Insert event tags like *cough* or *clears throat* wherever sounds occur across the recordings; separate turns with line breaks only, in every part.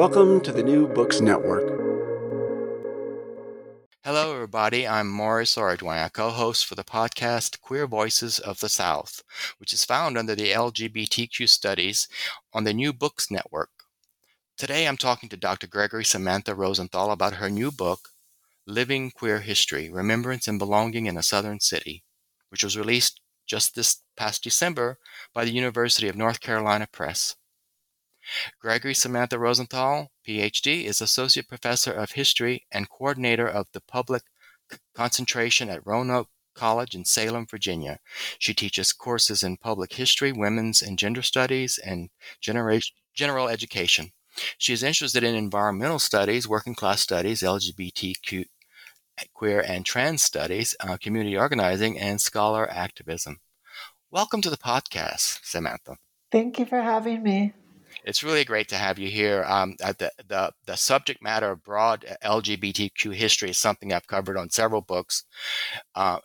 Welcome to the New Books Network.
Hello, everybody. I'm Morris Ordway, co host for the podcast Queer Voices of the South, which is found under the LGBTQ Studies on the New Books Network. Today, I'm talking to Dr. Gregory Samantha Rosenthal about her new book, Living Queer History Remembrance and Belonging in a Southern City, which was released just this past December by the University of North Carolina Press. Gregory Samantha Rosenthal, PhD, is Associate Professor of History and Coordinator of the Public Concentration at Roanoke College in Salem, Virginia. She teaches courses in public history, women's and gender studies, and general education. She is interested in environmental studies, working class studies, LGBTQ, queer and trans studies, uh, community organizing, and scholar activism. Welcome to the podcast, Samantha.
Thank you for having me
it's really great to have you here. Um, the, the, the subject matter of broad LGBTQ history is something I've covered on several books uh,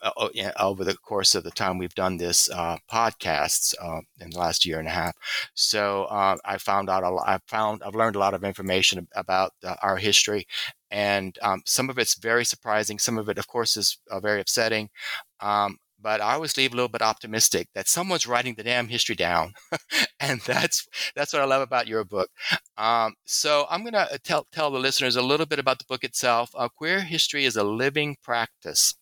over the course of the time we've done this uh, podcasts uh, in the last year and a half. So uh, I found out a lot, I found I've learned a lot of information about our history, and um, some of it's very surprising. Some of it, of course, is uh, very upsetting. Um, but I always leave a little bit optimistic that someone's writing the damn history down, *laughs* and that's that's what I love about your book. Um, so I'm going to uh, tell tell the listeners a little bit about the book itself. Uh, Queer history is a living practice.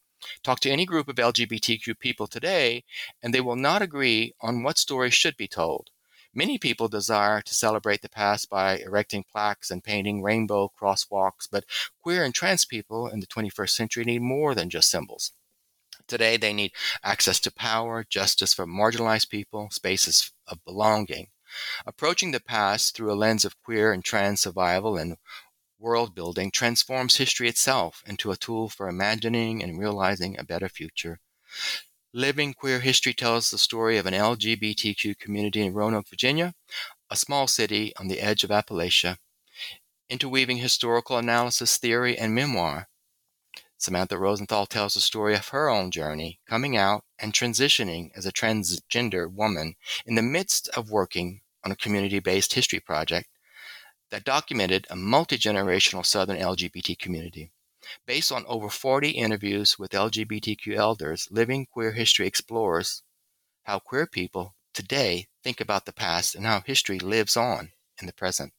Talk to any group of LGBTQ people today, and they will not agree on what story should be told. Many people desire to celebrate the past by erecting plaques and painting rainbow crosswalks, but queer and trans people in the 21st century need more than just symbols. Today, they need access to power, justice for marginalized people, spaces of belonging. Approaching the past through a lens of queer and trans survival and world building transforms history itself into a tool for imagining and realizing a better future. Living Queer History tells the story of an LGBTQ community in Roanoke, Virginia, a small city on the edge of Appalachia. Interweaving historical analysis, theory, and memoir, Samantha Rosenthal tells the story of her own journey, coming out and transitioning as a transgender woman in the midst of working on a community based history project that documented a multi generational Southern LGBT community. Based on over 40 interviews with LGBTQ elders, Living Queer History explores how queer people today think about the past and how history lives on in the present.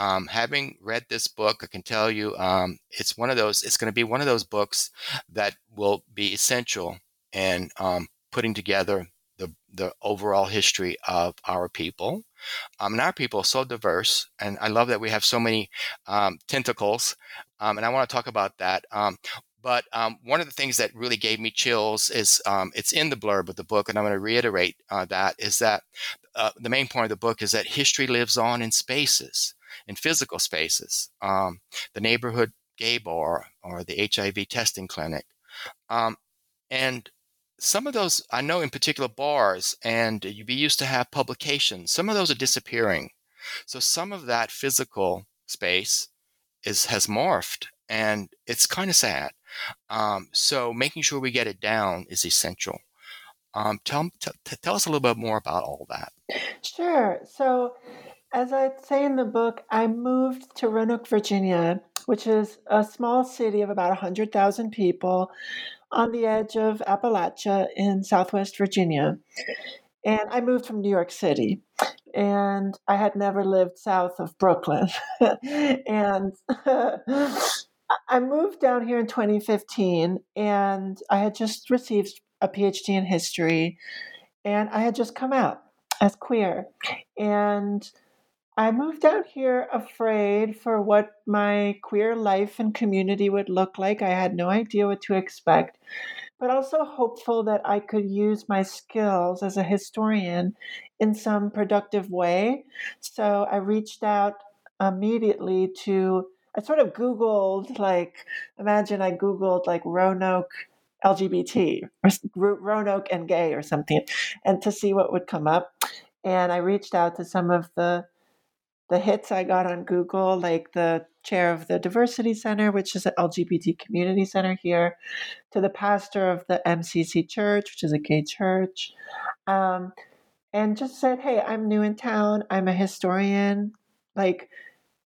Um, having read this book, I can tell you um, it's one of those. It's going to be one of those books that will be essential in um, putting together the the overall history of our people. Um, and our people are so diverse, and I love that we have so many um, tentacles. Um, and I want to talk about that. but one of the things that really gave me chills is it's in the blurb of the book, and I'm going to reiterate uh, that is that uh, the main point of the book is that history lives on in spaces in physical spaces, um, the neighborhood gay bar or the HIV testing clinic. Um, and some of those, I know in particular bars, and we used to have publications, some of those are disappearing. So some of that physical space is has morphed and it's kind of sad. Um, so making sure we get it down is essential. Um, tell, t- tell us a little bit more about all that.
Sure. So as I say in the book, I moved to Roanoke, Virginia, which is a small city of about 100,000 people on the edge of Appalachia in southwest Virginia. And I moved from New York City. And I had never lived south of Brooklyn. *laughs* and *laughs* I moved down here in 2015, and I had just received a PhD in history, and I had just come out as queer. And I moved out here afraid for what my queer life and community would look like. I had no idea what to expect, but also hopeful that I could use my skills as a historian in some productive way. So I reached out immediately to I sort of Googled, like, imagine I Googled, like, Roanoke LGBT or Roanoke and gay or something, and to see what would come up. And I reached out to some of the the hits I got on Google, like the chair of the Diversity Center, which is an LGBT community center here, to the pastor of the MCC Church, which is a gay church, um, and just said, "Hey, I'm new in town. I'm a historian. Like,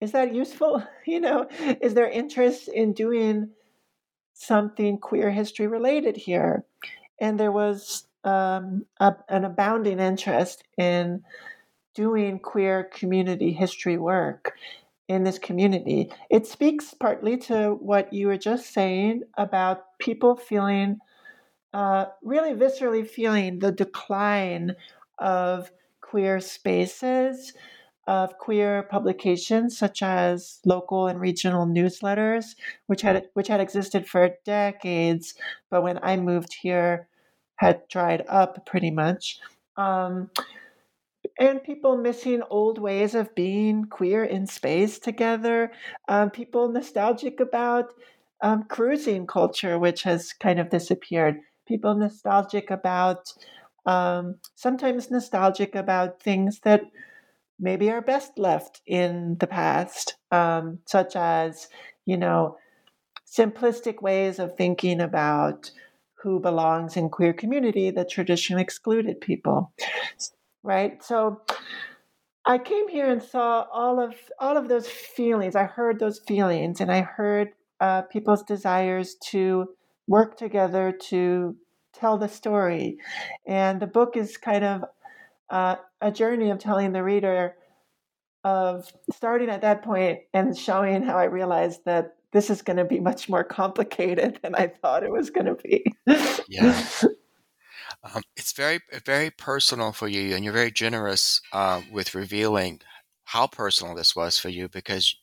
is that useful? *laughs* You know, is there interest in doing something queer history related here? And there was um, a, an abounding interest in doing queer community history work in this community. It speaks partly to what you were just saying about people feeling, uh, really viscerally feeling the decline of queer spaces of queer publications such as local and regional newsletters, which had which had existed for decades, but when I moved here, had dried up pretty much. Um, and people missing old ways of being queer in space together. Um, people nostalgic about um, cruising culture, which has kind of disappeared. People nostalgic about, um, sometimes nostalgic about things that maybe are best left in the past, um, such as, you know, simplistic ways of thinking about who belongs in queer community that traditionally excluded people, right? So I came here and saw all of all of those feelings. I heard those feelings, and I heard uh, people's desires to work together to tell the story. And the book is kind of uh, a journey of telling the reader of starting at that point and showing how I realized that this is going to be much more complicated *laughs* than I thought it was going to be.
yeah. *laughs* Um, it's very, very personal for you, and you're very generous uh, with revealing how personal this was for you because,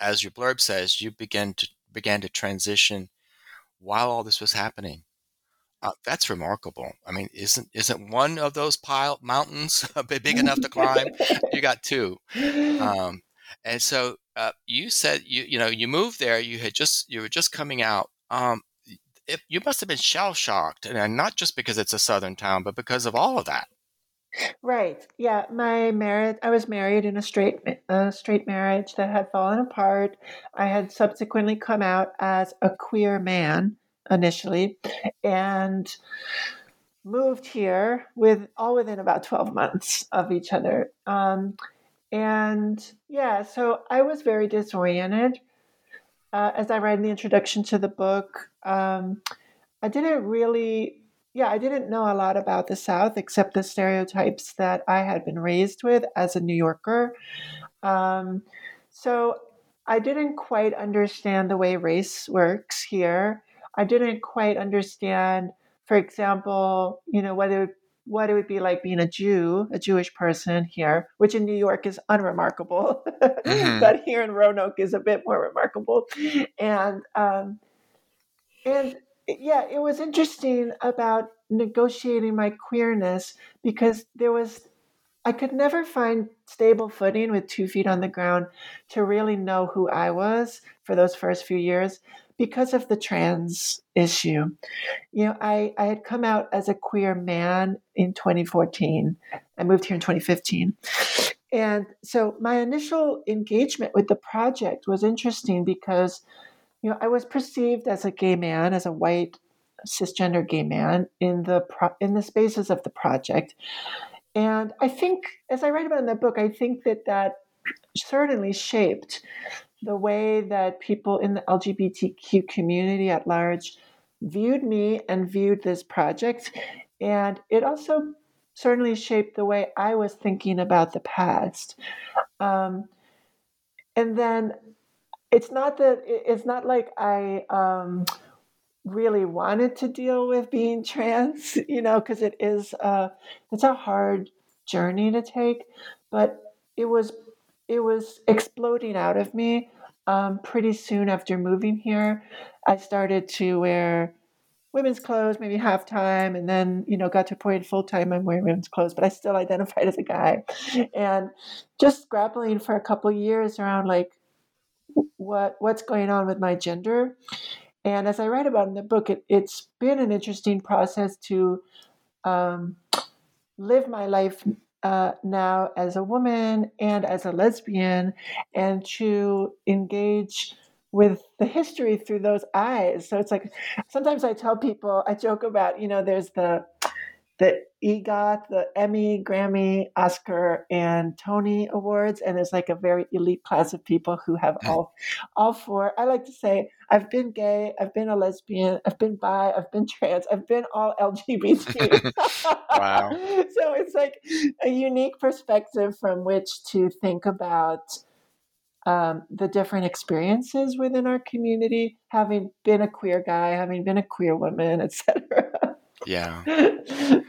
as your blurb says, you began to began to transition while all this was happening. Uh, that's remarkable. I mean, isn't isn't one of those pile mountains *laughs* big enough to climb? you got two, um, and so uh, you said you you know you moved there. You had just you were just coming out. Um, you must have been shell shocked, and not just because it's a southern town, but because of all of that.
Right. Yeah. My marriage. I was married in a straight a straight marriage that had fallen apart. I had subsequently come out as a queer man initially and moved here with all within about 12 months of each other. Um, and yeah, so I was very disoriented. Uh, as I read in the introduction to the book, um, I didn't really, yeah, I didn't know a lot about the South except the stereotypes that I had been raised with as a New Yorker. Um, so I didn't quite understand the way race works here. I didn't quite understand, for example, you know, whether what it would be like being a Jew, a Jewish person here, which in New York is unremarkable, *laughs* mm-hmm. but here in Roanoke is a bit more remarkable. And um, and yeah, it was interesting about negotiating my queerness because there was I could never find stable footing with two feet on the ground to really know who I was for those first few years because of the trans issue. You know, I, I had come out as a queer man in 2014. I moved here in 2015. And so my initial engagement with the project was interesting because, you know, I was perceived as a gay man, as a white cisgender gay man in the pro- in the spaces of the project. And I think, as I write about in the book, I think that that certainly shaped the way that people in the LGBTQ community at large viewed me and viewed this project. And it also certainly shaped the way I was thinking about the past. Um, and then it's not that it's not like I um, really wanted to deal with being trans, *laughs* you know, because it is uh, it's a hard journey to take, but it was it was exploding out of me um, pretty soon after moving here. I started to wear women's clothes, maybe half time, and then you know got to a point full time I'm wearing women's clothes, but I still identified as a guy, and just grappling for a couple years around like what what's going on with my gender. And as I write about in the book, it, has been an interesting process to um, live my life uh, now as a woman and as a lesbian, and to engage with the history through those eyes. So it's like sometimes I tell people, I joke about, you know, there's the the EGOT, the Emmy, Grammy, Oscar, and Tony awards, and there's like a very elite class of people who have *laughs* all all four. I like to say I've been gay, I've been a lesbian, I've been bi, I've been trans, I've been all *laughs* LGBT. *laughs* wow. so it's like a unique perspective from which to think about um, the different experiences within our community, having been a queer guy, having been a queer woman, etc.
Yeah. *laughs*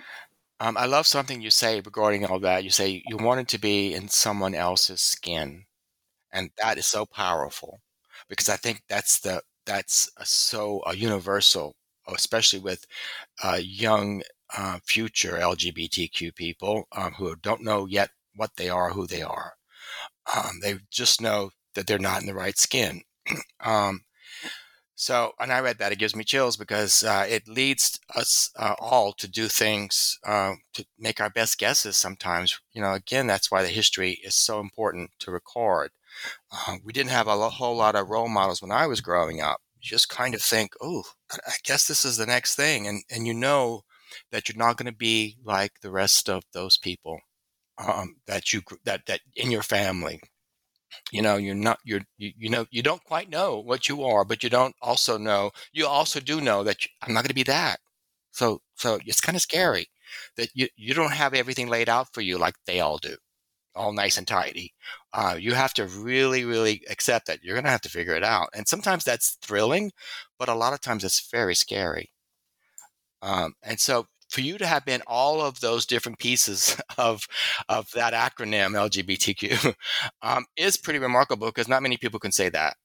Um, I love something you say regarding all that. You say you wanted to be in someone else's skin, and that is so powerful because I think that's the that's a, so a universal, especially with uh, young uh, future LGBTQ people um, who don't know yet what they are, who they are. Um, they just know that they're not in the right skin. *clears throat* um, so, and I read that it gives me chills because uh, it leads us uh, all to do things uh, to make our best guesses. Sometimes, you know, again, that's why the history is so important to record. Uh, we didn't have a whole lot of role models when I was growing up. You just kind of think, oh, I guess this is the next thing, and and you know that you're not going to be like the rest of those people um, that you that that in your family you know you're not you're you, you know you don't quite know what you are but you don't also know you also do know that you, i'm not going to be that. So so it's kind of scary that you you don't have everything laid out for you like they all do all nice and tidy. Uh, you have to really really accept that you're going to have to figure it out and sometimes that's thrilling but a lot of times it's very scary. Um, and so for you to have been all of those different pieces *laughs* of of that acronym LGBTQ *laughs* um, is pretty remarkable because not many people can say that.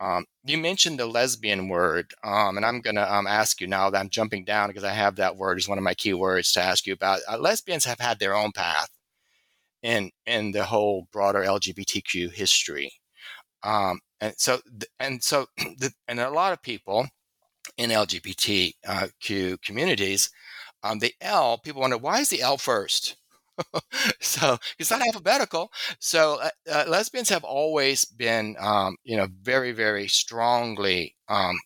Um, you mentioned the lesbian word, um, and I'm going to um, ask you now that I'm jumping down because I have that word as one of my key words to ask you about. Uh, lesbians have had their own path in in the whole broader LGBTQ history, um, and so and so *clears throat* and a lot of people in LGBTQ communities um, the L, people wonder why is the L first? *laughs* so it's not alphabetical. So uh, uh, lesbians have always been, um, you know, very, very strongly um,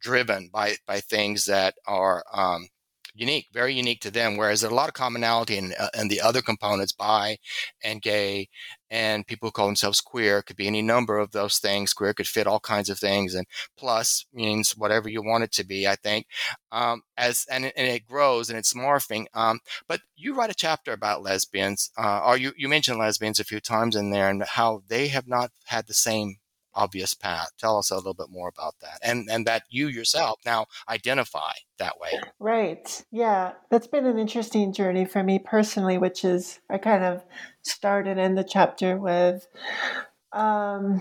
driven by by things that are um, unique, very unique to them. Whereas there's a lot of commonality in, uh, in the other components, bi and gay, and people who call themselves queer. Could be any number of those things. Queer could fit all kinds of things, and plus means whatever you want it to be. I think um, as and, and it grows and it's morphing. Um, but you write a chapter about lesbians, uh, or you you mentioned lesbians a few times in there, and how they have not had the same obvious path. Tell us a little bit more about that, and and that you yourself now identify that way.
Right. Yeah, that's been an interesting journey for me personally, which is I kind of started in the chapter with. Um,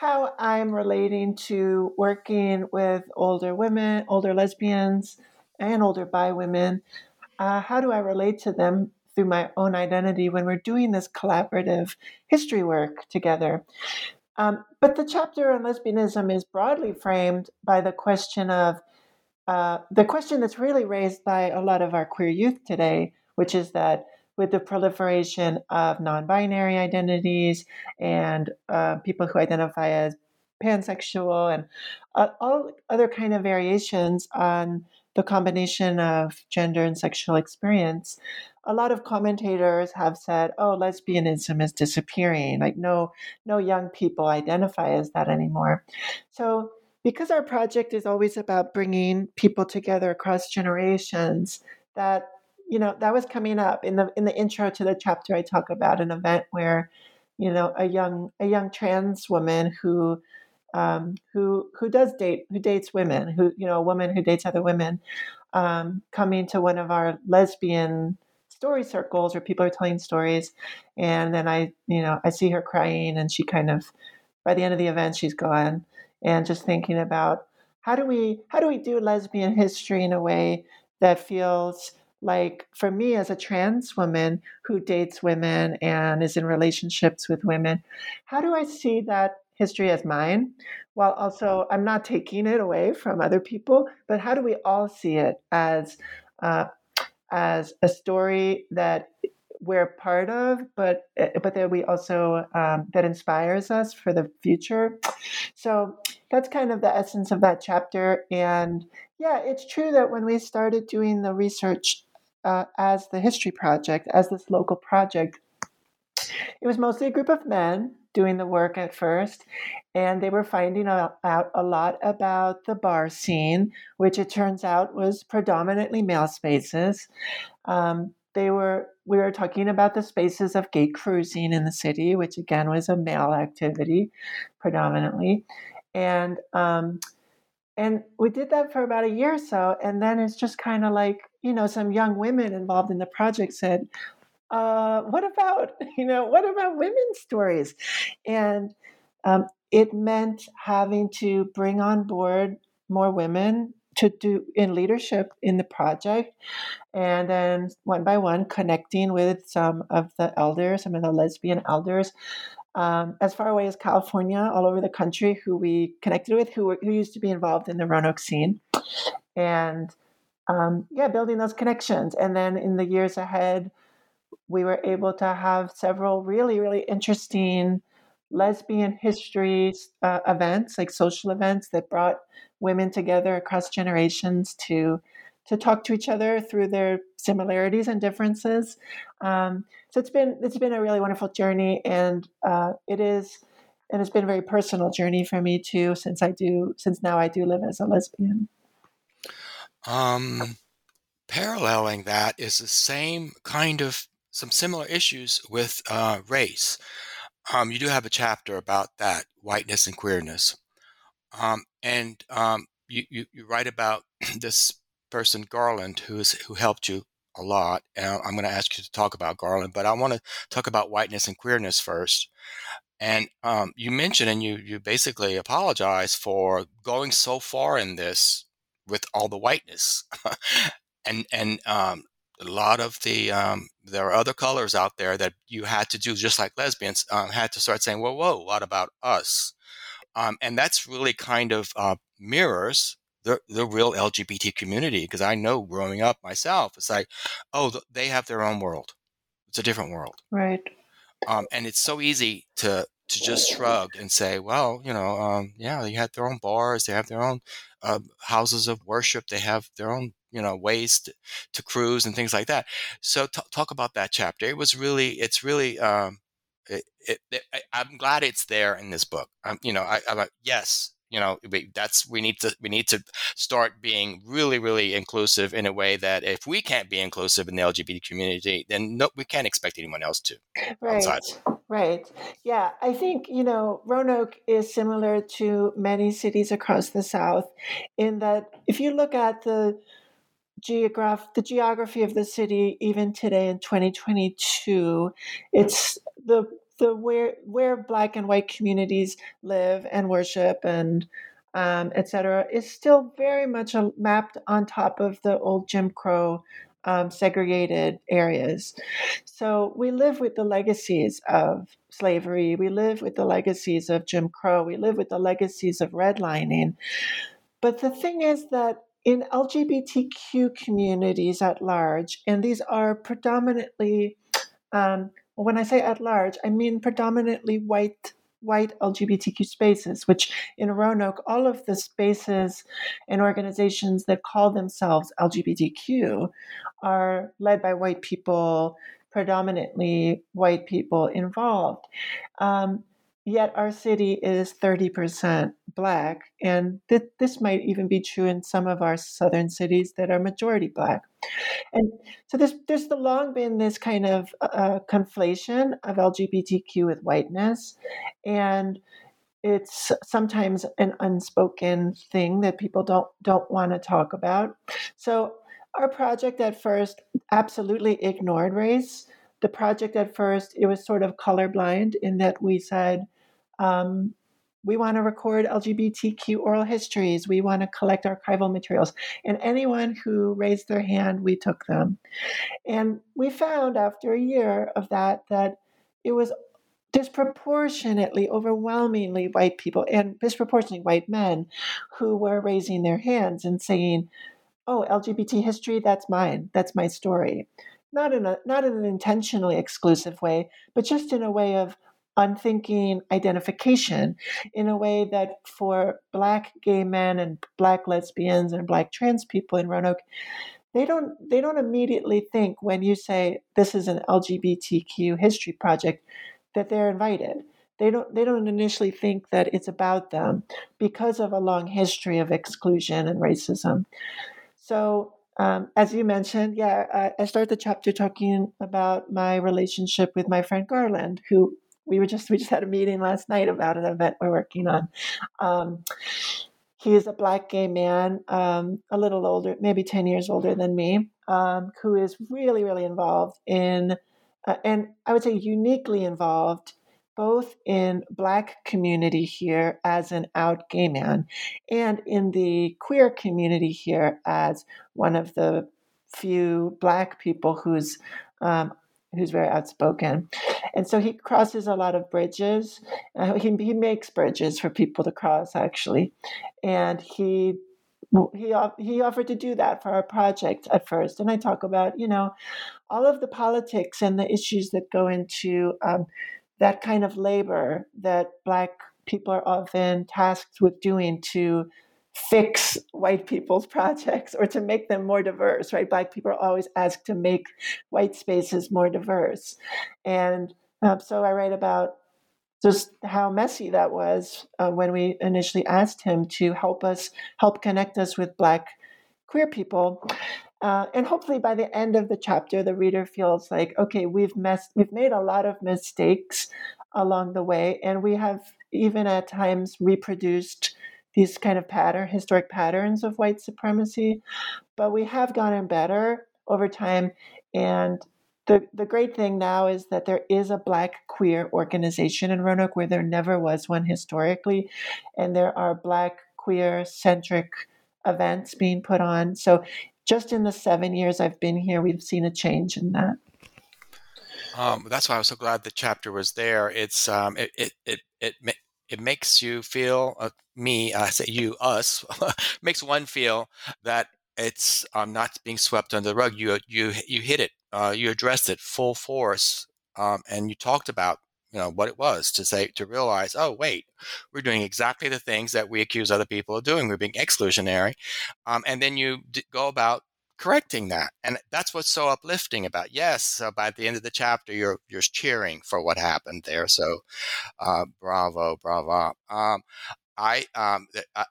how I'm relating to working with older women, older lesbians, and older bi women. Uh, how do I relate to them through my own identity when we're doing this collaborative history work together? Um, but the chapter on lesbianism is broadly framed by the question of uh, the question that's really raised by a lot of our queer youth today, which is that with the proliferation of non binary identities and uh, people who identify as pansexual and uh, all other kind of variations on the combination of gender and sexual experience, a lot of commentators have said, "Oh, lesbianism is disappearing. Like no no young people identify as that anymore." So, because our project is always about bringing people together across generations, that you know that was coming up in the in the intro to the chapter. I talk about an event where you know a young a young trans woman who um, who who does date who dates women who you know a woman who dates other women um, coming to one of our lesbian story circles where people are telling stories. And then i you know i see her crying and she kind of by the end of the event she's gone. And just thinking about how do we how do we do lesbian history in a way that feels like for me as a trans woman who dates women and is in relationships with women how do i see that history as mine while also i'm not taking it away from other people but how do we all see it as uh, as a story that we're part of, but but that we also um, that inspires us for the future. So that's kind of the essence of that chapter. And yeah, it's true that when we started doing the research uh, as the history project, as this local project, it was mostly a group of men doing the work at first, and they were finding out a lot about the bar scene, which it turns out was predominantly male spaces. Um, they were we were talking about the spaces of gay cruising in the city, which again was a male activity predominantly, and um, and we did that for about a year or so, and then it's just kind of like you know some young women involved in the project said, uh, "What about *laughs* you know what about women's stories?" And um, it meant having to bring on board more women to do in leadership in the project and then one by one connecting with some of the elders some of the lesbian elders um, as far away as california all over the country who we connected with who, were, who used to be involved in the roanoke scene and um, yeah building those connections and then in the years ahead we were able to have several really really interesting lesbian history uh, events, like social events that brought women together across generations to to talk to each other through their similarities and differences. Um, so it's been it's been a really wonderful journey, and uh, it is and it's been a very personal journey for me too. Since I do since now I do live as a lesbian.
Um, paralleling that is the same kind of some similar issues with uh, race. Um, you do have a chapter about that whiteness and queerness, um, and um, you, you, you write about *clears throat* this person Garland who is who helped you a lot. And I'm going to ask you to talk about Garland, but I want to talk about whiteness and queerness first. And um, you mentioned and you you basically apologize for going so far in this with all the whiteness, *laughs* and and um, a lot of the um, there are other colors out there that you had to do just like lesbians um, had to start saying, "Whoa, whoa, what about us?" Um, and that's really kind of uh, mirrors the the real LGBT community because I know growing up myself, it's like, oh, they have their own world. It's a different world,
right?
Um, and it's so easy to to just shrug and say, well, you know, um, yeah, they have their own bars, they have their own uh, houses of worship, they have their own you know ways to, to cruise and things like that. So t- talk about that chapter. It was really it's really um it, it, it, I, am glad it's there in this book. Um, you know I, i'm like yes you know we, that's we need to we need to start being really really inclusive in a way that if we can't be inclusive in the lgbt community then no, we can't expect anyone else to
right outside. right. Yeah i think you know roanoke is similar to many cities across the south in that if you look at the geograph the geography of the city even today in 2022 it's the the where where black and white communities live and worship and um, etc is still very much a, mapped on top of the old jim crow um, segregated areas. So we live with the legacies of slavery we live with the legacies of jim crow we live with the legacies of redlining. But the thing is that in LGBTQ communities at large, and these are predominantly, um, when I say at large, I mean predominantly white white LGBTQ spaces, which in Roanoke, all of the spaces and organizations that call themselves LGBTQ are led by white people, predominantly white people involved. Um, Yet our city is 30% Black, and th- this might even be true in some of our southern cities that are majority Black. And so there's, there's long been this kind of uh, conflation of LGBTQ with whiteness, and it's sometimes an unspoken thing that people don't don't want to talk about. So our project at first absolutely ignored race. The project at first it was sort of colorblind in that we said um, we want to record LGBTQ oral histories. We want to collect archival materials. And anyone who raised their hand, we took them. And we found after a year of that that it was disproportionately, overwhelmingly white people and disproportionately white men who were raising their hands and saying, "Oh, LGBT history, that's mine. That's my story." Not in a not in an intentionally exclusive way, but just in a way of unthinking identification in a way that for black gay men and black lesbians and black trans people in Roanoke, they don't they don't immediately think when you say this is an LGBTQ history project that they're invited. They don't they don't initially think that it's about them because of a long history of exclusion and racism. So um, as you mentioned, yeah, I, I start the chapter talking about my relationship with my friend Garland, who we were just we just had a meeting last night about an event we're working on. Um, he is a black gay man, um, a little older, maybe ten years older than me, um, who is really really involved in, uh, and I would say uniquely involved both in black community here as an out gay man and in the queer community here as one of the few black people who's um, who's very outspoken. And so he crosses a lot of bridges. Uh, he, he makes bridges for people to cross, actually. And he he he offered to do that for our project at first, and I talk about you know all of the politics and the issues that go into um, that kind of labor that Black people are often tasked with doing to fix white people's projects or to make them more diverse, right? Black people are always asked to make white spaces more diverse. And um, so I write about just how messy that was uh, when we initially asked him to help us, help connect us with Black queer people. Uh, and hopefully by the end of the chapter, the reader feels like, okay, we've messed, we've made a lot of mistakes along the way, and we have even at times reproduced these kind of pattern, historic patterns of white supremacy. But we have gotten better over time. And the, the great thing now is that there is a Black queer organization in Roanoke where there never was one historically. And there are Black queer centric events being put on. So just in the seven years I've been here, we've seen a change in that.
Um, that's why I was so glad the chapter was there. It's um, it, it it it it makes you feel uh, me i say you us *laughs* makes one feel that it's um, not being swept under the rug. You you you hit it uh, you addressed it full force um, and you talked about you know what it was to say to realize oh wait we're doing exactly the things that we accuse other people of doing. We're being exclusionary. Um, and then you d- go about correcting that. And that's what's so uplifting about. Yes, so by the end of the chapter, you're you're cheering for what happened there. So, uh, bravo, bravo. Um, I um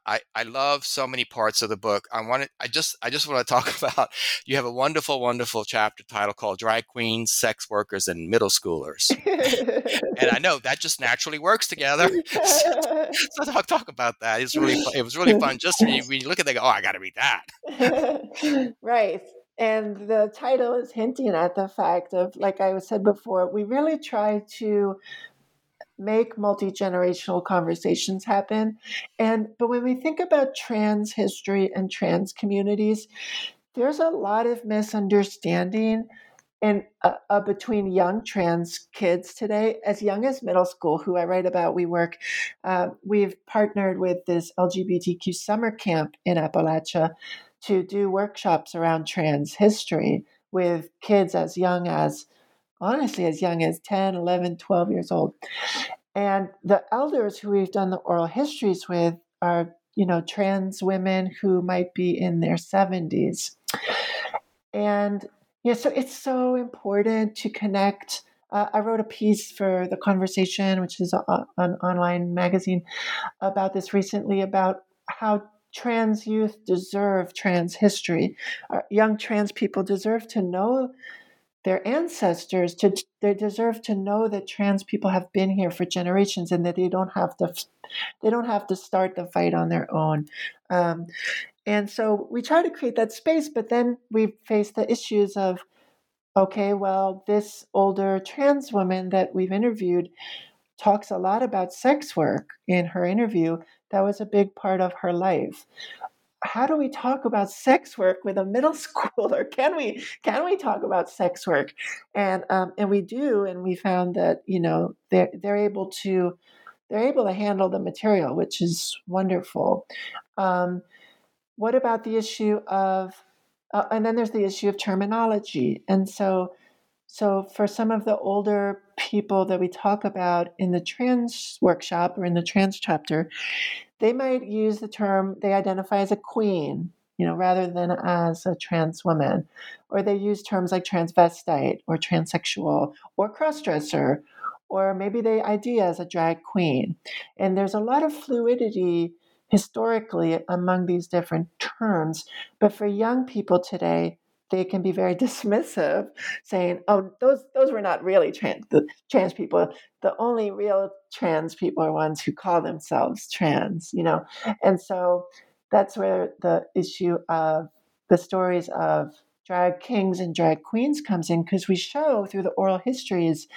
I I love so many parts of the book. I wanted I just I just want to *laughs* talk about you have a wonderful wonderful chapter title called Drag Queens, Sex Workers, and Middle Schoolers, and I know that just naturally works together. *laughs* so talk talk about that. It's really it was really fun. Just when you, when you look at it, go, oh, I got to read
that. *laughs* right. And the title is hinting at the fact of, like I said before, we really try to make multi-generational conversations happen. And but when we think about trans history and trans communities there's a lot of misunderstanding and uh, uh, between young trans kids today. As young as middle school who i write about we work uh, we've partnered with this lgbtq summer camp in appalachia to do workshops around trans history with kids as young as honestly as young as 10, 11, 12 years old. And the elders who we've done the oral histories with are, you know, trans women who might be in their 70s. And yeah, so it's so important to connect. Uh, I wrote a piece for The Conversation, which is a, an online magazine, about this recently about how trans youth deserve trans history. Uh, young trans people deserve to know their ancestors to they deserve to know that trans people have been here for generations and that they don't have to they don't have to start the fight on their own um, and so we try to create that space but then we face the issues of okay well this older trans woman that we've interviewed talks a lot about sex work in her interview. That was a big part of her life. How do we talk about sex work with a middle *laughs* schooler? Can we can we talk about sex work? And um, and we do, and we found that you know they're they're able to they're able to handle the material, which is wonderful. Um, what about the issue of uh, and then there's the issue of terminology and so so for some of the older people that we talk about in the trans workshop or in the trans chapter they might use the term they identify as a queen you know rather than as a trans woman or they use terms like transvestite or transsexual or crossdresser or maybe they ID as a drag queen and there's a lot of fluidity historically among these different terms. But for young people today, they can be very *laughs* dismissive, saying, "Oh, those those were not really trans the trans people. The only real trans people are ones who call themselves trans." You know, and so that's where the issue of the stories of drag kings and drag queens comes in because we show through the oral histories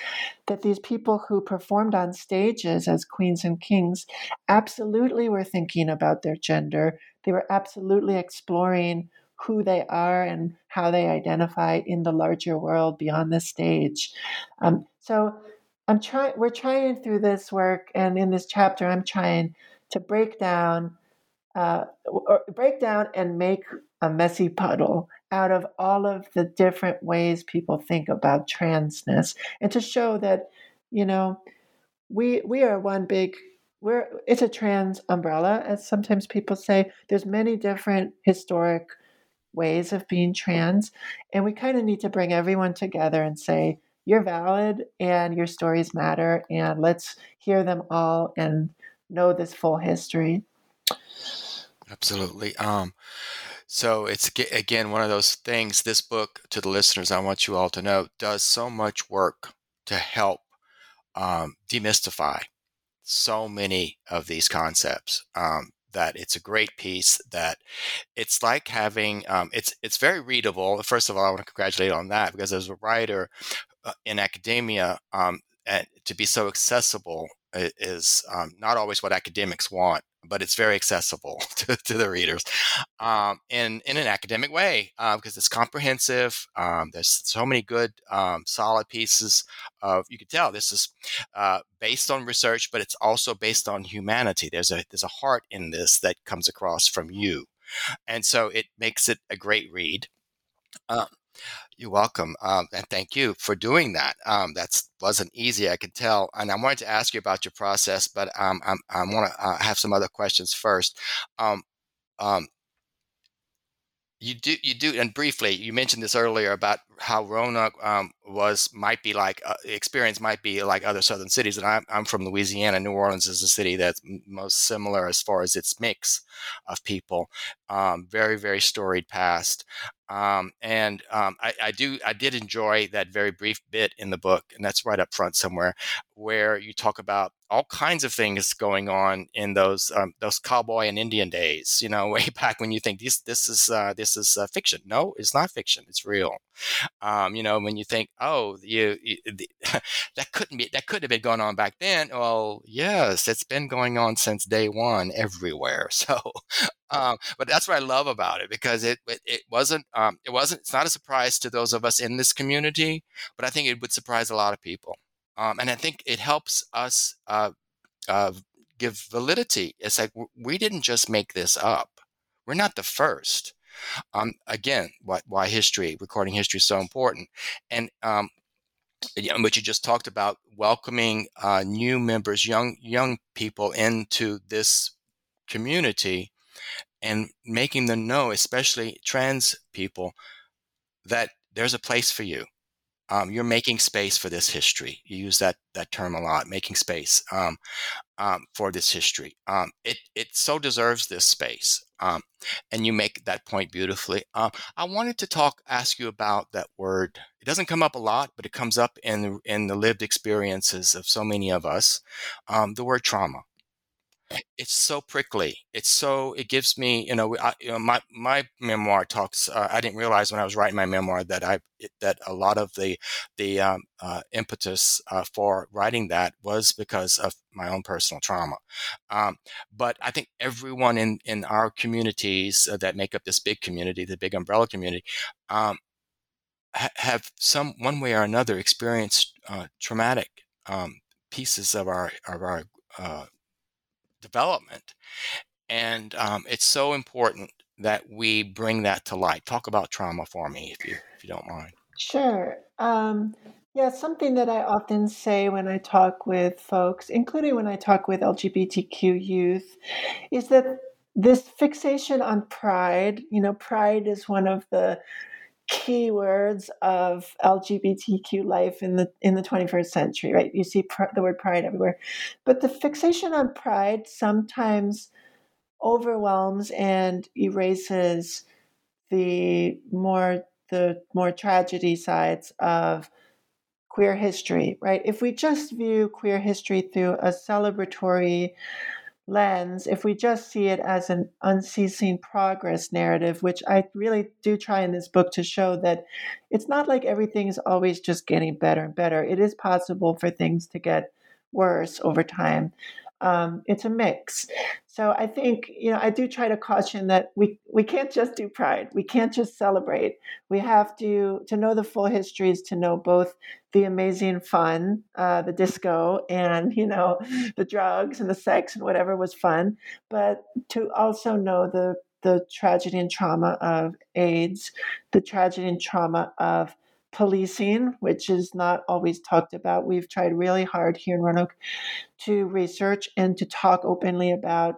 that these people who performed on stages as queens and kings absolutely were thinking about their gender. They were absolutely exploring who they are and how they identify in the larger world beyond the stage. Um, so I'm trying. We're trying through this work, and in this chapter, I'm trying to break down, uh, break down and make a messy puddle out of all of the different ways people think about transness and to show that you know we we are one big we're it's a trans umbrella as sometimes people say there's many different historic ways of being trans and we kind of need to bring everyone together and say you're valid and your stories matter and let's hear them all and know this full history
absolutely um so it's again one of those things. This book, to the listeners, I want you all to know, does so much work to help um, demystify so many of these concepts. Um, that it's a great piece. That it's like having um, it's it's very readable. First of all, I want to congratulate on that because as a writer uh, in academia, um, and to be so accessible is um, not always what academics want but it's very accessible *laughs* to, to the readers um, in, in an academic way uh, because it's comprehensive. Um, there's so many good, um, solid pieces of, you can tell this is uh, based on research, but it's also based on humanity. There's a, there's a heart in this that comes across from you. And so it makes it a great read. Um, you're welcome, um, and thank you for doing that. Um, that wasn't easy, I can tell. And I wanted to ask you about your process, but um, I'm, i want to uh, have some other questions first. Um, um, you do, you do, and briefly, you mentioned this earlier about how Roanoke um, was might be like uh, experience might be like other southern cities. And I'm, I'm from Louisiana. New Orleans is a city that's most similar as far as its mix of people. Um, very very storied past. Um, and um, I, I, do I did enjoy that very brief bit in the book, and that's right up front somewhere, where you talk about all kinds of things going on in those um, those cowboy and Indian days. You know, *laughs* way back when you think this this is uh, this is uh, fiction. No, it's not fiction. It's real. Um, you know, when you think, oh, you, you the, *laughs* that couldn't be that could have been going on back then. Well, yes, it's been going on since day one everywhere. *laughs* So, um, but that's what I love about it because it it, it wasn't um, it wasn't it's not a surprise to those of us in this community, but I think it would surprise a lot of people, um, and I think it helps us uh, uh, give validity. It's like we didn't just make this up. We're not the first. Um, again, why, why history, recording history is so important. And um, what you just talked about, welcoming uh, new members, young young people into this community, and making them know, especially trans people, that there's a place for you. Um, you're making space for this history. You use that that term a lot, making space um, um, for this history. Um, it it so deserves this space. Um, and you make that point beautifully. Uh, I wanted to talk, ask you about that word. It doesn't come up a lot, but it comes up in in the lived experiences of so many of us. Um, the word trauma. It's so prickly. It's so it gives me, you know, I, you know my my memoir talks. Uh, I didn't realize when I was writing my memoir that I that a lot of the the um, uh, impetus uh, for writing that was because of my own personal trauma. Um, but I think everyone in in our communities uh, that make up this big community, the big umbrella community. Um, ha- have some one way or another experienced uh, traumatic um, pieces of our of our uh, development. And um, it's so important that we bring that to light. Talk about trauma for me, if you if you don't mind.
Sure. Um, yeah, something that I often say when I talk with folks, including when I talk with LGBTQ youth, is that this fixation on pride, you know, pride is one of the keywords of LGBTQ life in the in the 21st century, right? You see pr- the word pride everywhere, but the fixation on pride sometimes overwhelms and erases the more the more tragedy sides of queer history, right? If we just view queer history through a celebratory lens, if we just see it as an unceasing progress narrative, which I really do try in this book to show that it's not like everything is always just getting better and better. It is possible for things to get worse over time. Um, it's a mix. So I think you know I do try to caution that we we can't just do pride. We can't just celebrate. We have to to know the full histories to know both the amazing fun, uh, the disco, and you know the drugs and the sex and whatever was fun, but to also know the the tragedy and trauma of AIDS, the tragedy and trauma of policing, which is not always talked about. We've tried really hard here in Roanoke to research and to talk openly about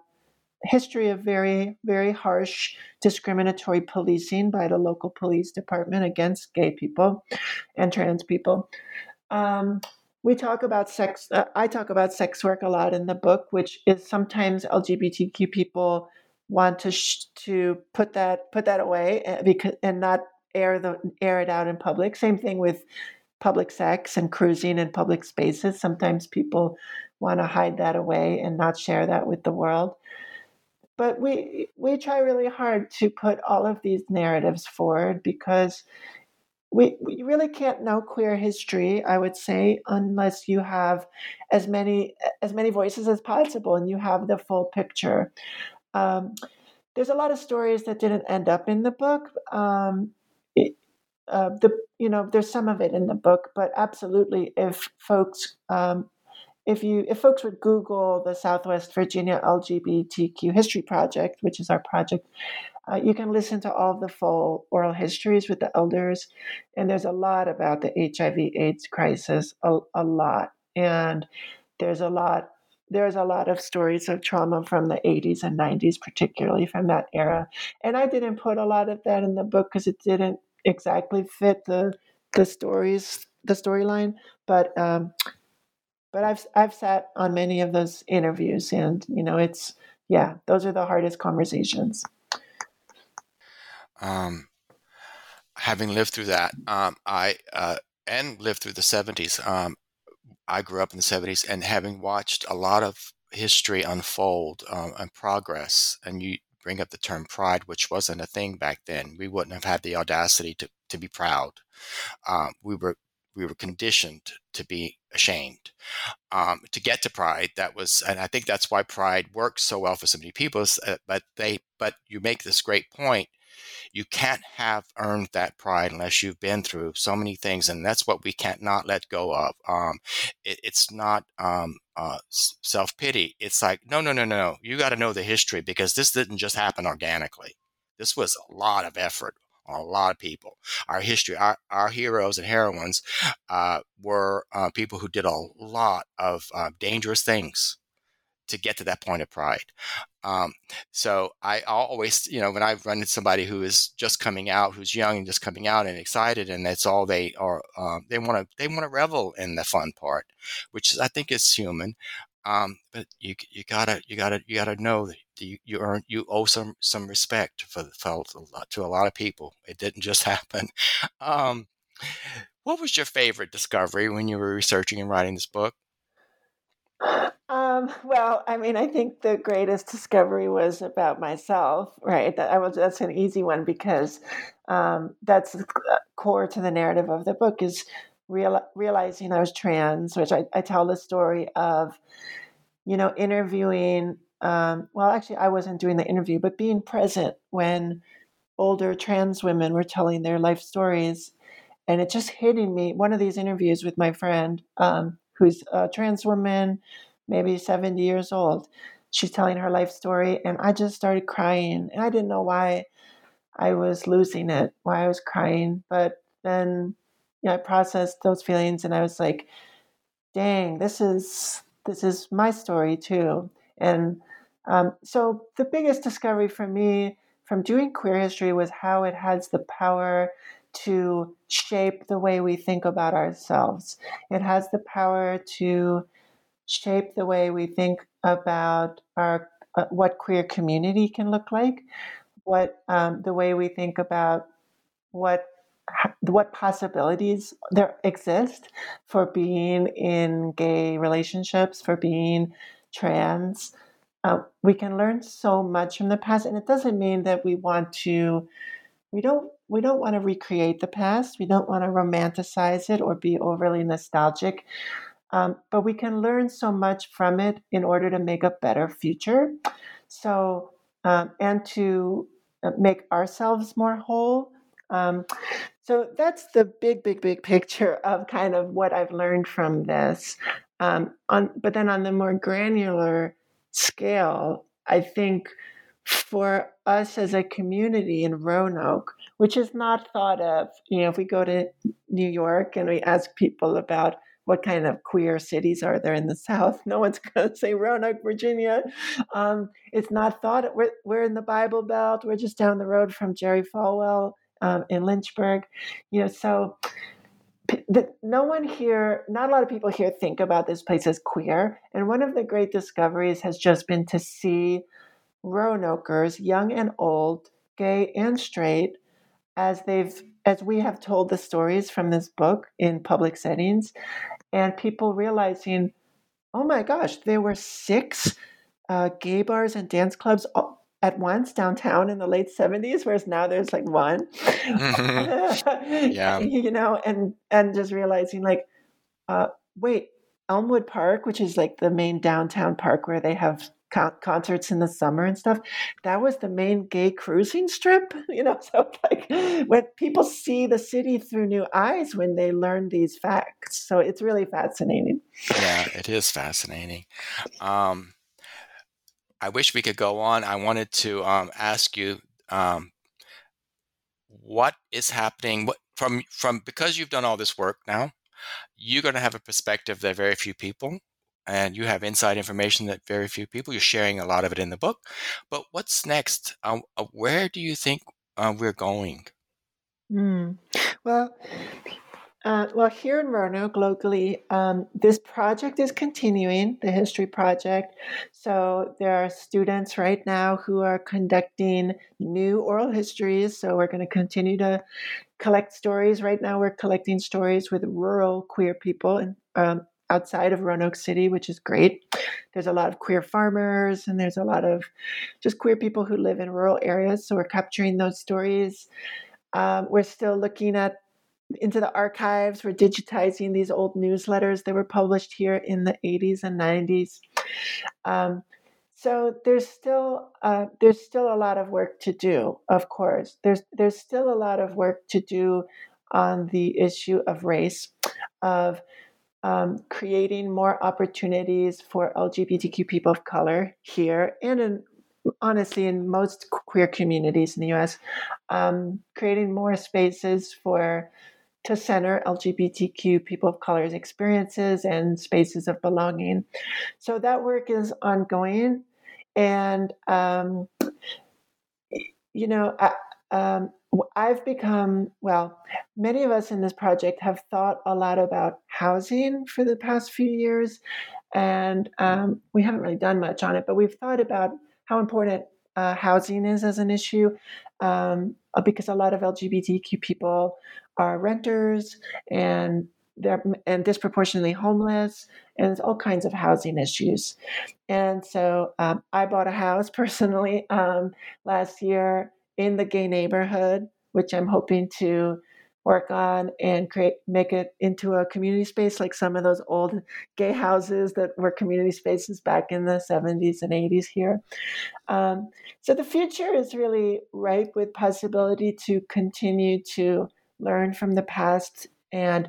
history of very very harsh discriminatory policing by the local police department against gay people and trans people um, we talk about sex uh, i talk about sex work a lot in the book which is sometimes lgbtq people want to sh- to put that put that away eh, because, and not air the air it out in public. Same thing with public sex and cruising in public spaces. Sometimes people want to hide that away and not share that with the world. But we we try really hard to put all of these narratives forward because we, we really can't know queer history, I would say, unless you have as many as many voices as possible and you have the full picture. Um, there's a lot of stories that didn't end up in the book. Um, uh, the you know there's some of it in the book, but absolutely, if folks um, if you if folks would Google the Southwest Virginia LGBTQ History Project, which is our project, uh, you can listen to all the full oral histories with the elders, and there's a lot about the HIV/AIDS crisis, a, a lot, and there's a lot there's a lot of stories of trauma from the 80s and 90s, particularly from that era. And I didn't put a lot of that in the book because it didn't exactly fit the the stories the storyline but um but i've i've sat on many of those interviews and you know it's yeah those are the hardest conversations.
Um having lived through that um i uh and lived through the 70s um i grew up in the 70s and having watched a lot of history unfold um, and progress and you bring up the term pride, which wasn't a thing back then. We wouldn't have had the audacity to, to be proud. Um, we were we were conditioned to be ashamed. Um, to get to pride, that was, and I think that's why pride works so well for so many people. Uh, but they, but you make this great point you can't have earned that pride unless you've been through so many things, and that's what we can't not let go of. Um, it, it's not um, uh, self pity. It's like no, no, no, no. You got to know the history because this didn't just happen organically. This was a lot of effort a lot of people. Our history, our, our heroes and heroines uh, were uh, people who did a lot of uh, dangerous things to get to that point of pride. Um, so I always, you know, when I run into somebody who is just coming out, who's young and just coming out and excited, and that's all they are, um, they want to, they want to revel in the fun part, which I think is human. Um, but you, you gotta, you gotta, you gotta know that you, you earn, you owe some, some respect for, the for to a lot of people. It didn't just *laughs* happen. Um, what was your favorite discovery when you were researching and writing this book?
Um, well, I mean, I think the greatest discovery was about myself, right? That I was that's an easy one because um, that's core to the narrative of the book is real, realizing I was trans, which I, I tell the story of, you know, interviewing. Um, well, actually, I wasn't doing the interview, but being present when older trans women were telling their life stories, and it just hitting me. One of these interviews with my friend, um, who's a trans woman, maybe 70 years old. She's telling her life story, and I just started crying. And I didn't know why I was losing it, why I was crying. But then I processed those feelings and I was like, dang, this is this is my story too. And um, so the biggest discovery for me from doing queer history was how it has the power to shape the way we think about ourselves. It has the power to shape the way we think about our uh, what queer community can look like, what um, the way we think about what what possibilities there exist for being in gay relationships, for being trans. Uh, we can learn so much from the past, and it doesn't mean that we want to. We don't. We don't want to recreate the past. We don't want to romanticize it or be overly nostalgic. Um, but we can learn so much from it in order to make a better future. So, um, and to uh, make ourselves more whole. Um, so that's the big, big, big picture of kind of what I've learned from this. Um, on, but then on the more granular scale, I think for us as a community in Roanoke, which is not thought of, you know, if we go to New York and we ask people about what kind of queer cities are there in the *laughs* South? No one's *laughs* going to say Roanoke, Virginia. Um, it's not thought. We're, we're in the Bible Belt. We're just down the road from Jerry Falwell um, in Lynchburg. You know, so the, no one here, not a lot of people here think about this place as queer. And one of the great discoveries has just been to see Roanokers, young and old, gay and straight, as they've as we have told the stories from this book in public settings. And people realizing, oh my gosh, there were six uh, gay bars and dance clubs at once downtown in the late 70s whereas now there's like one. *laughs* Yeah. *laughs* You know and and just realizing like uh, wait elmwood park which is like the main downtown park where they have con- concerts in the summer and stuff. That was the main gay cruising strip, *laughs* you know. So like when people see the city through new eyes when they learn these facts, so it's really fascinating.
Yeah, it is fascinating. Um, I wish we could go on. I wanted to um, ask you um, what is happening what, from from because you've done all this work now. You're going to have a perspective that very few people and you have inside information that very few people. You're sharing a lot of it in the book. But what's next? Um, where do you think uh, we're going?
Mm. Well, uh, well, here in Roanoke, locally, um, this project is continuing, the history project. So there are students right now who are conducting new oral histories. So we're going to continue to collect stories. Right now, we're collecting stories with rural queer people and um, outside of Roanoke City, which is great. There's a lot of queer farmers and there's a lot of just queer people who live in rural areas. So we're capturing those stories. Um, we're still looking at into the archives. We're digitizing these old newsletters that were published here in the 80s and 90s. Um, so there's still uh, there's still a lot of work to do. Of course, there's there's still a lot of work to do on the issue of race, of um, creating more opportunities for LGBTQ people of color here and in honestly in most queer communities in the US, um, creating more spaces for to center LGBTQ people of color's experiences and spaces of belonging. So that work is ongoing, and um, you know, I, um, I've become, well, many of us in this project have thought a lot about housing for the past few years. And um, we haven't really done much on it, but we've thought about how important uh, housing is as an issue um, uh, because a lot of LGBTQ people are renters and they're and disproportionately homeless, and there's all kinds of housing issues. And so um, I bought a house *laughs* personally um, last year in the gay neighborhood, which I'm hoping to work on and create make it into a community space like some of those old gay houses that were community spaces back in the 70s and 80s here. Um, so the future is really ripe with possibility to continue to learn from the past and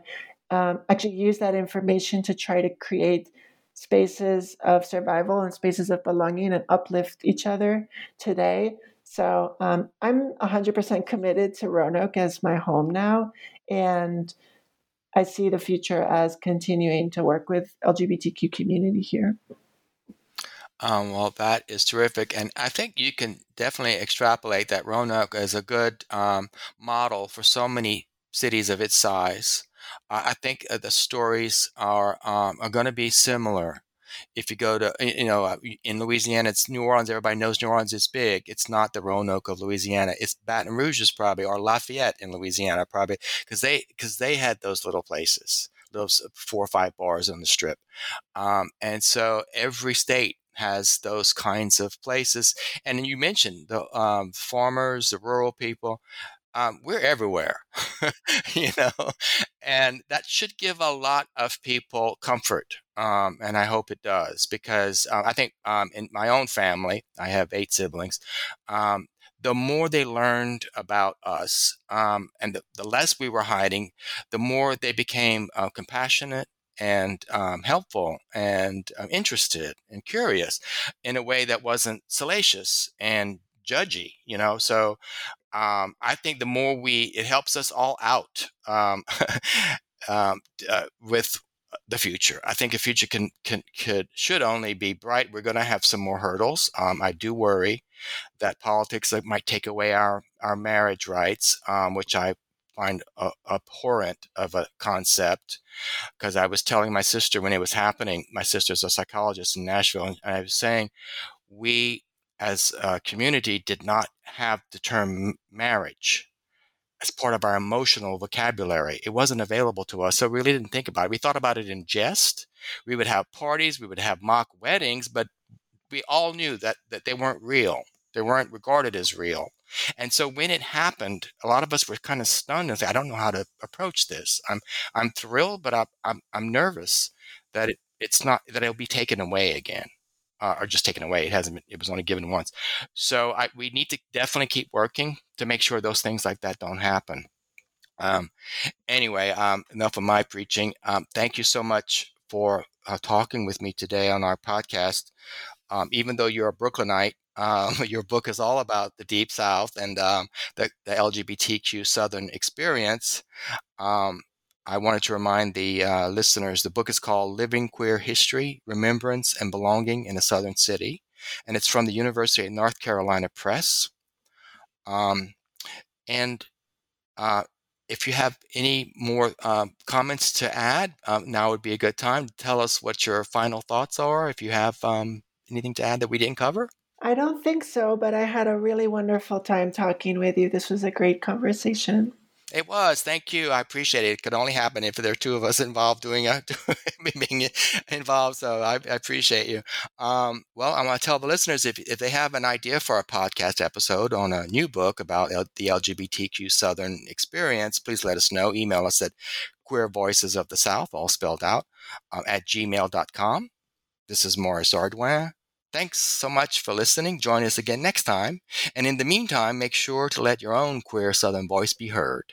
um, actually use that information to try to create spaces of survival and spaces of belonging and uplift each other today so um, I'm 100% committed to Roanoke as my home now. And I see the future as continuing to work with LGBTQ community here.
Um, well, that is terrific. And I think you can definitely extrapolate that Roanoke as a good um, model for so many cities of its size. Uh, I think uh, the stories are, um, are going to be similar if you go to, you know, uh, in Louisiana, it's New Orleans. Everybody knows New Orleans is big. It's not the Roanoke of Louisiana. It's Baton Rouge is probably, or Lafayette in Louisiana, probably, because they because they had those little places, those four or five bars on the strip, um, and so every state has those kinds of places. And you mentioned the um, farmers, the rural people um, we're everywhere, *laughs* you know, and that should give a lot of people comfort. Um, and I hope it does because uh, I think um, in my own family, I have eight siblings. Um, the more they learned about us um, and the, the, less we were hiding, the more they became uh, compassionate and um, helpful and uh, interested and curious in a way that wasn't salacious and judgy, you know. So um, I think the more we, it helps us all out um, *laughs* um, uh, with the future. I think the future can, can could should only be bright. We're going to have some more hurdles. Um, I do worry that politics might take away our our marriage rights, um, which I find uh, abhorrent of a concept. Because I was telling my sister when it was happening, my sister's a psychologist in Nashville, and I was saying we as a community did not have the term marriage as part of our emotional vocabulary. It wasn't available to us, so we really didn't think about it. We thought about it in jest. We would have parties, we would have mock weddings, but we all knew that, that they weren't real. They weren't regarded as real. And so when it happened, a lot of us were kind of stunned and say, I don't know how to approach this. I'm I'm thrilled, but I'm I'm, I'm nervous that it, it's not that it'll be taken away again uh, or just taken away. It hasn't. Been, it was only given once. So I, we need to definitely keep working to make sure those things like that don't happen. Um, anyway, um, enough of my preaching. Um, thank you so much for uh, talking with me today on our podcast. Um, even though you're a Brooklynite, um, *laughs* your book is all about the Deep South and um, the, the, LGBTQ Southern experience. I wanted to remind the uh, listeners the book is called Living Queer History, Remembrance, and Belonging in a Southern City. And it's from the University of North Carolina Press. Um, and uh, if you have any more uh, comments to add, um, now would be a good time to tell us what your final thoughts are. If you have um, anything to add that we didn't cover.
I don't think so, but I had a really wonderful time talking with you. This was a great conversation.
It was. Thank you. I appreciate it. It could only happen if there are two of us involved doing a, *laughs* being involved. So I, I appreciate you. Um, well, I want to tell the listeners if, if they have an idea for a podcast episode on a new book about L- the LGBTQ Southern experience, please let us know. Email us at queer voices of the South, all spelled out, uh, at gmail.com. This is Morris Ardoin. Thanks so much for listening. Join us again next time. And in the meantime, make sure to let your own queer Southern voice be heard.